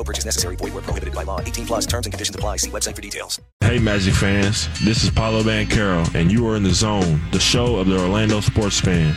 No purchase necessary. Void where prohibited by law. 18 plus terms and conditions apply. See website for details. Hey, Magic fans. This is Paolo Banchero, and you are in the zone, the show of the Orlando sports fan.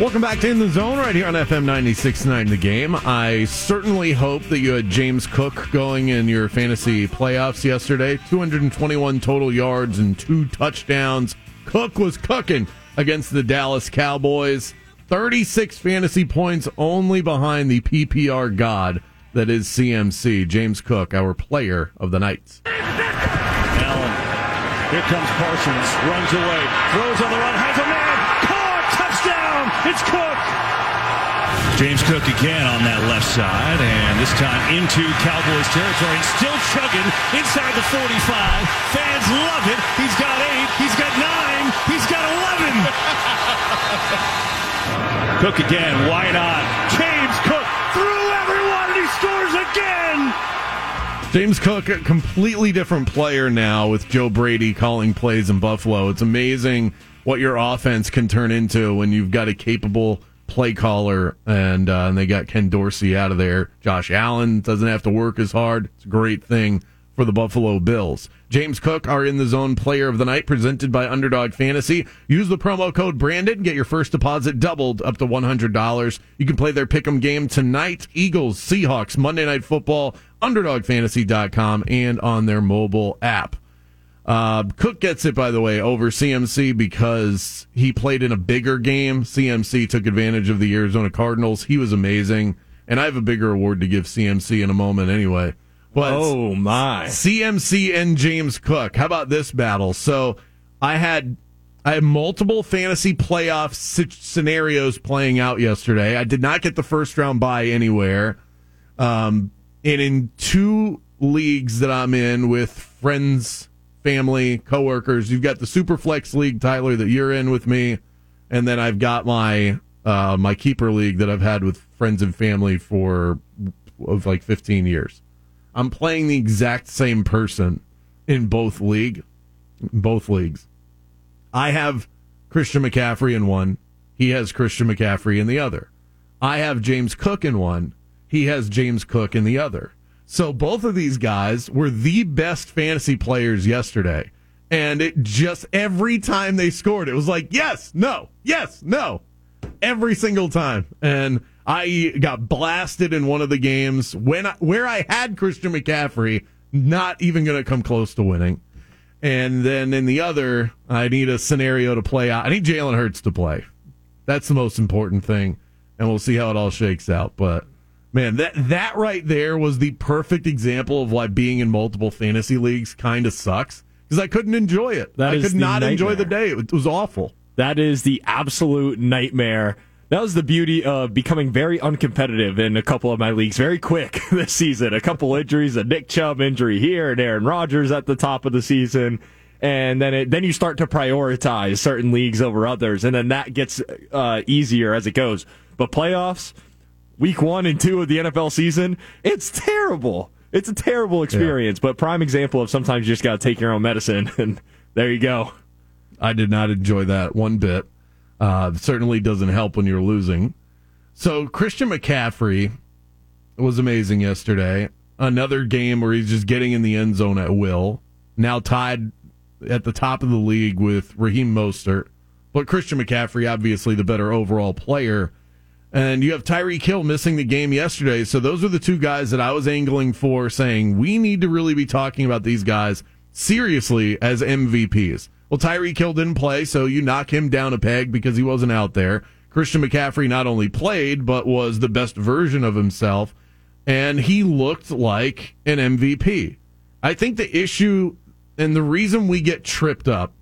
Welcome back to In the Zone right here on FM 96.9 The Game. I certainly hope that you had James Cook going in your fantasy playoffs yesterday. 221 total yards and two touchdowns. Cook was cooking against the Dallas Cowboys. 36 fantasy points only behind the PPR god that is CMC. James Cook, our player of the night. Allen. Here comes Parsons. Runs away. Throws on the run. Has a man. Caught. Touchdown. It's Cook. James Cook again on that left side, and this time into Cowboys territory. and Still chugging inside the 45. Fans love it. He's got eight. He's got nine. He's got 11. Cook again. Why not? James Cook through everyone, and he scores again. James Cook, a completely different player now with Joe Brady calling plays in Buffalo. It's amazing what your offense can turn into when you've got a capable play caller, and, uh, and they got Ken Dorsey out of there. Josh Allen doesn't have to work as hard. It's a great thing for the Buffalo Bills. James Cook, our in the zone player of the night, presented by Underdog Fantasy. Use the promo code Brandon, get your first deposit doubled up to $100. You can play their pick'em game tonight. Eagles, Seahawks, Monday Night Football, UnderdogFantasy.com, and on their mobile app. Uh, Cook gets it, by the way, over CMC because he played in a bigger game. CMC took advantage of the Arizona Cardinals. He was amazing. And I have a bigger award to give CMC in a moment anyway. But oh my. CMC and James Cook. How about this battle? So I had I had multiple fantasy playoff scenarios playing out yesterday. I did not get the first round bye anywhere. Um, and in two leagues that I'm in with friends, family, coworkers, you've got the Superflex League, Tyler, that you're in with me, and then I've got my uh, my keeper league that I've had with friends and family for of like 15 years. I'm playing the exact same person in both league, both leagues. I have Christian McCaffrey in one. He has Christian McCaffrey in the other. I have James Cook in one. He has James Cook in the other. So both of these guys were the best fantasy players yesterday. And it just every time they scored, it was like, yes, no, yes, no. Every single time. And I got blasted in one of the games when I, where I had Christian McCaffrey, not even going to come close to winning. And then in the other, I need a scenario to play out. I need Jalen Hurts to play. That's the most important thing, and we'll see how it all shakes out. But man, that that right there was the perfect example of why being in multiple fantasy leagues kind of sucks because I couldn't enjoy it. That I could not nightmare. enjoy the day. It was awful. That is the absolute nightmare that was the beauty of becoming very uncompetitive in a couple of my leagues very quick this season. A couple injuries, a Nick Chubb injury here, and Aaron Rodgers at the top of the season. And then it, then you start to prioritize certain leagues over others, and then that gets uh, easier as it goes. But playoffs, week one and two of the NFL season, it's terrible. It's a terrible experience, yeah. but prime example of sometimes you just got to take your own medicine, and there you go. I did not enjoy that one bit. Uh, certainly doesn't help when you're losing. So Christian McCaffrey was amazing yesterday. Another game where he's just getting in the end zone at will. Now tied at the top of the league with Raheem Mostert. But Christian McCaffrey, obviously the better overall player. And you have Tyreek Hill missing the game yesterday. So those are the two guys that I was angling for, saying we need to really be talking about these guys seriously as MVPs. Well, Tyreek Hill didn't play, so you knock him down a peg because he wasn't out there. Christian McCaffrey not only played, but was the best version of himself, and he looked like an MVP. I think the issue and the reason we get tripped up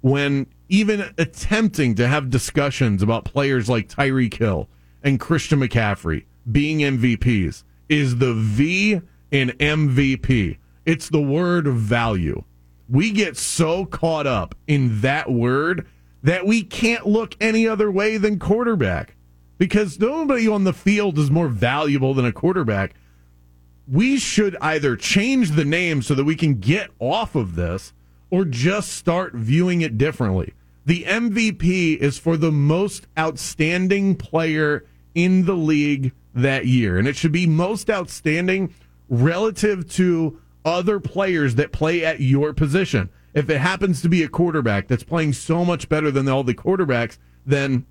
when even attempting to have discussions about players like Tyreek Hill and Christian McCaffrey being MVPs is the V in MVP. It's the word value. We get so caught up in that word that we can't look any other way than quarterback because nobody on the field is more valuable than a quarterback. We should either change the name so that we can get off of this or just start viewing it differently. The MVP is for the most outstanding player in the league that year, and it should be most outstanding relative to other players that play at your position. If it happens to be a quarterback that's playing so much better than all the quarterbacks, then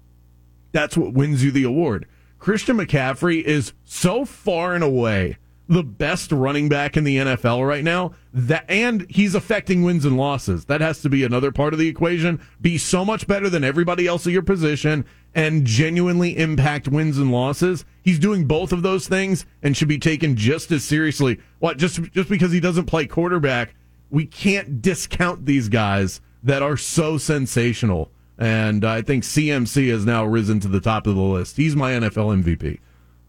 that's what wins you the award. Christian McCaffrey is so far and away the best running back in the NFL right now. That and he's affecting wins and losses. That has to be another part of the equation. Be so much better than everybody else at your position and genuinely impact wins and losses. He's doing both of those things and should be taken just as seriously. What just just because he doesn't play quarterback, we can't discount these guys that are so sensational. And I think CMC has now risen to the top of the list. He's my NFL MVP.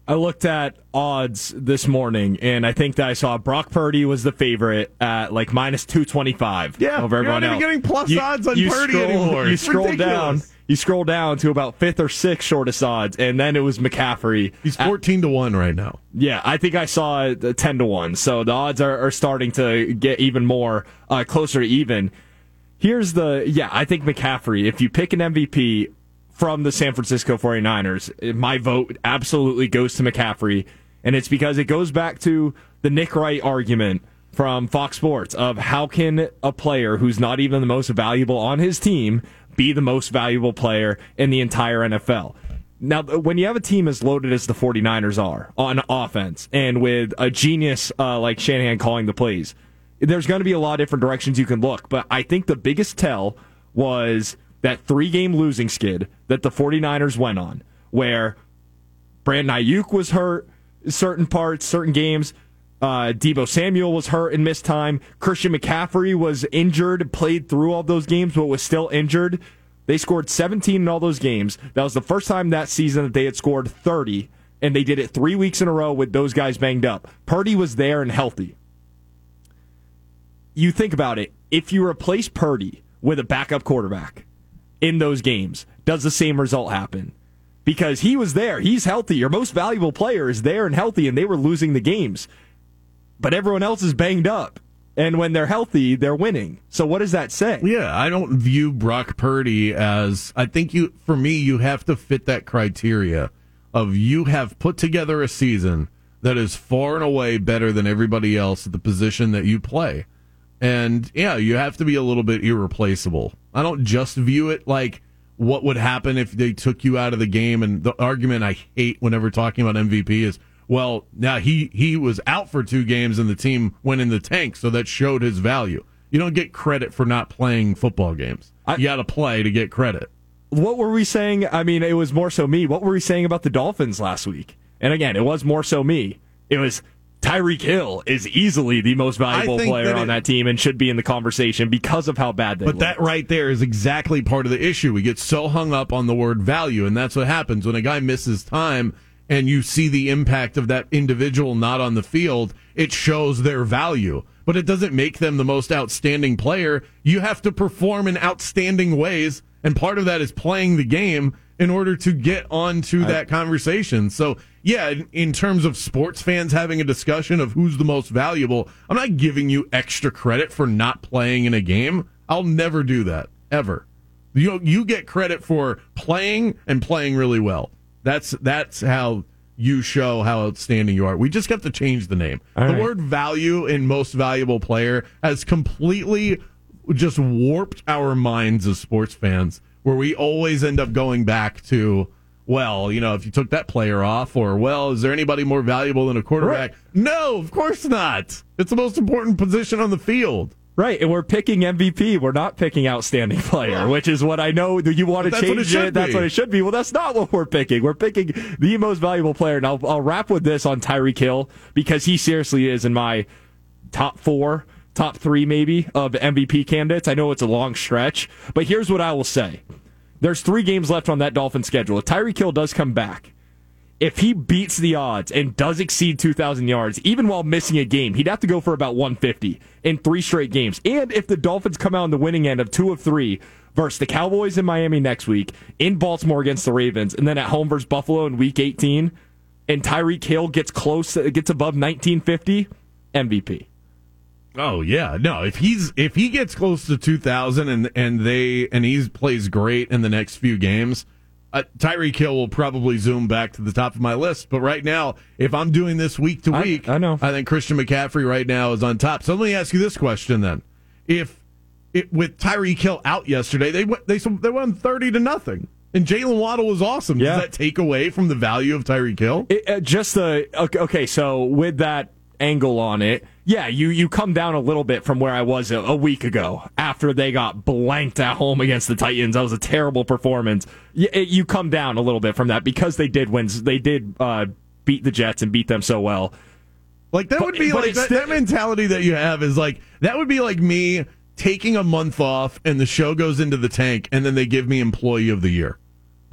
I looked at odds this morning, and I think that I saw Brock Purdy was the favorite at like minus two twenty five. Yeah, over everyone you're not else. even getting plus you, odds on you Purdy scroll, anymore. You scroll ridiculous. down. You scroll down to about fifth or sixth shortest odds, and then it was McCaffrey. He's at- fourteen to one right now. yeah, I think I saw it, ten to one. So the odds are, are starting to get even more uh, closer to even. Here's the yeah, I think McCaffrey. If you pick an MVP from the San Francisco 49ers, my vote absolutely goes to McCaffrey, and it's because it goes back to the Nick Wright argument from Fox Sports of how can a player who's not even the most valuable on his team be the most valuable player in the entire NFL. Now, when you have a team as loaded as the 49ers are on offense and with a genius uh, like Shanahan calling the plays, there's going to be a lot of different directions you can look. But I think the biggest tell was that three game losing skid that the 49ers went on, where Brandon Aiyuk was hurt certain parts, certain games. Uh, Deebo Samuel was hurt and missed time. Christian McCaffrey was injured, played through all those games, but was still injured. They scored 17 in all those games. That was the first time that season that they had scored 30, and they did it three weeks in a row with those guys banged up. Purdy was there and healthy. You think about it. If you replace Purdy with a backup quarterback in those games, does the same result happen? Because he was there. He's healthy. Your most valuable player is there and healthy, and they were losing the games. But everyone else is banged up. And when they're healthy, they're winning. So what does that say? Yeah, I don't view Brock Purdy as. I think you, for me, you have to fit that criteria of you have put together a season that is far and away better than everybody else at the position that you play. And yeah, you have to be a little bit irreplaceable. I don't just view it like what would happen if they took you out of the game. And the argument I hate whenever talking about MVP is, well, now he he was out for two games and the team went in the tank, so that showed his value. You don't get credit for not playing football games. I- you got to play to get credit. What were we saying? I mean, it was more so me. What were we saying about the Dolphins last week? And again, it was more so me. It was Tyreek Hill is easily the most valuable player that on it- that team and should be in the conversation because of how bad they But look. that right there is exactly part of the issue. We get so hung up on the word value, and that's what happens when a guy misses time and you see the impact of that individual not on the field, it shows their value. But it doesn't make them the most outstanding player. You have to perform in outstanding ways, and part of that is playing the game in order to get onto that conversation. So, yeah, in, in terms of sports fans having a discussion of who's the most valuable, I'm not giving you extra credit for not playing in a game. I'll never do that ever. You you get credit for playing and playing really well. That's that's how you show how outstanding you are. We just have to change the name. All the right. word value in most valuable player has completely just warped our minds as sports fans where we always end up going back to well, you know, if you took that player off or well, is there anybody more valuable than a quarterback? No, of course not. It's the most important position on the field. Right, and we're picking MVP. We're not picking outstanding player, which is what I know that you want to change it it. That's be. what it should be. Well, that's not what we're picking. We're picking the most valuable player. And I'll, I'll wrap with this on Tyreek Hill because he seriously is in my top four top three maybe of MVP candidates. I know it's a long stretch, but here's what I will say. There's three games left on that Dolphin schedule. If Tyreek Hill does come back, if he beats the odds and does exceed 2,000 yards, even while missing a game, he'd have to go for about 150 in three straight games. And if the Dolphins come out on the winning end of two of three versus the Cowboys in Miami next week, in Baltimore against the Ravens, and then at home versus Buffalo in Week 18, and Tyreek Hill gets close, gets above 1950, MVP. Oh yeah, no. If he's if he gets close to two thousand and and they and he plays great in the next few games, uh, Tyreek Hill will probably zoom back to the top of my list. But right now, if I'm doing this week to week, I, I know. I think Christian McCaffrey right now is on top. So let me ask you this question then: If it, with Tyreek Hill out yesterday, they went they they won thirty to nothing. And Jaylen Waddle was awesome. Yeah. Does that take away from the value of Tyreek Hill? It, uh, just the okay, okay. So with that angle on it, yeah, you you come down a little bit from where I was a, a, week ago after they got blanked at home against the Titans. That was a terrible performance. You, it, you come down a little bit from that because they did win. They did uh, beat the Jets and beat them so well. Like that But- would be like that, that mentality that you have is like that would be like me taking a month off and the show goes into the tank and then they give me employee of the year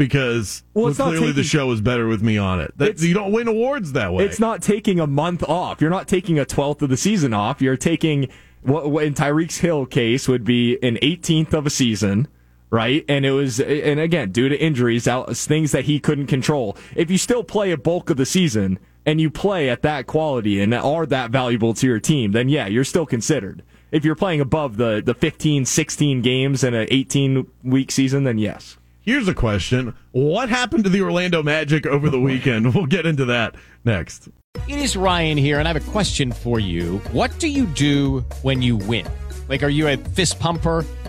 because Well, clearly the show is better with me on it. That, you don't win awards that way. It's not taking a month off. You're not taking a twelfth of the season off. You're taking what, what in Tyreek's Hill case would be an 18th of a season. Right, and it was, and again, due to injuries, out things that he couldn't control. If you still play a bulk of the season and you play at that quality and are that valuable to your team, then yeah, you're still considered. If you're playing above the the 15, 16 games in an 18 week season, then yes. Here's a question: What happened to the Orlando Magic over the weekend? We'll get into that next. It is Ryan here, and I have a question for you. What do you do when you win? Like, are you a fist pumper?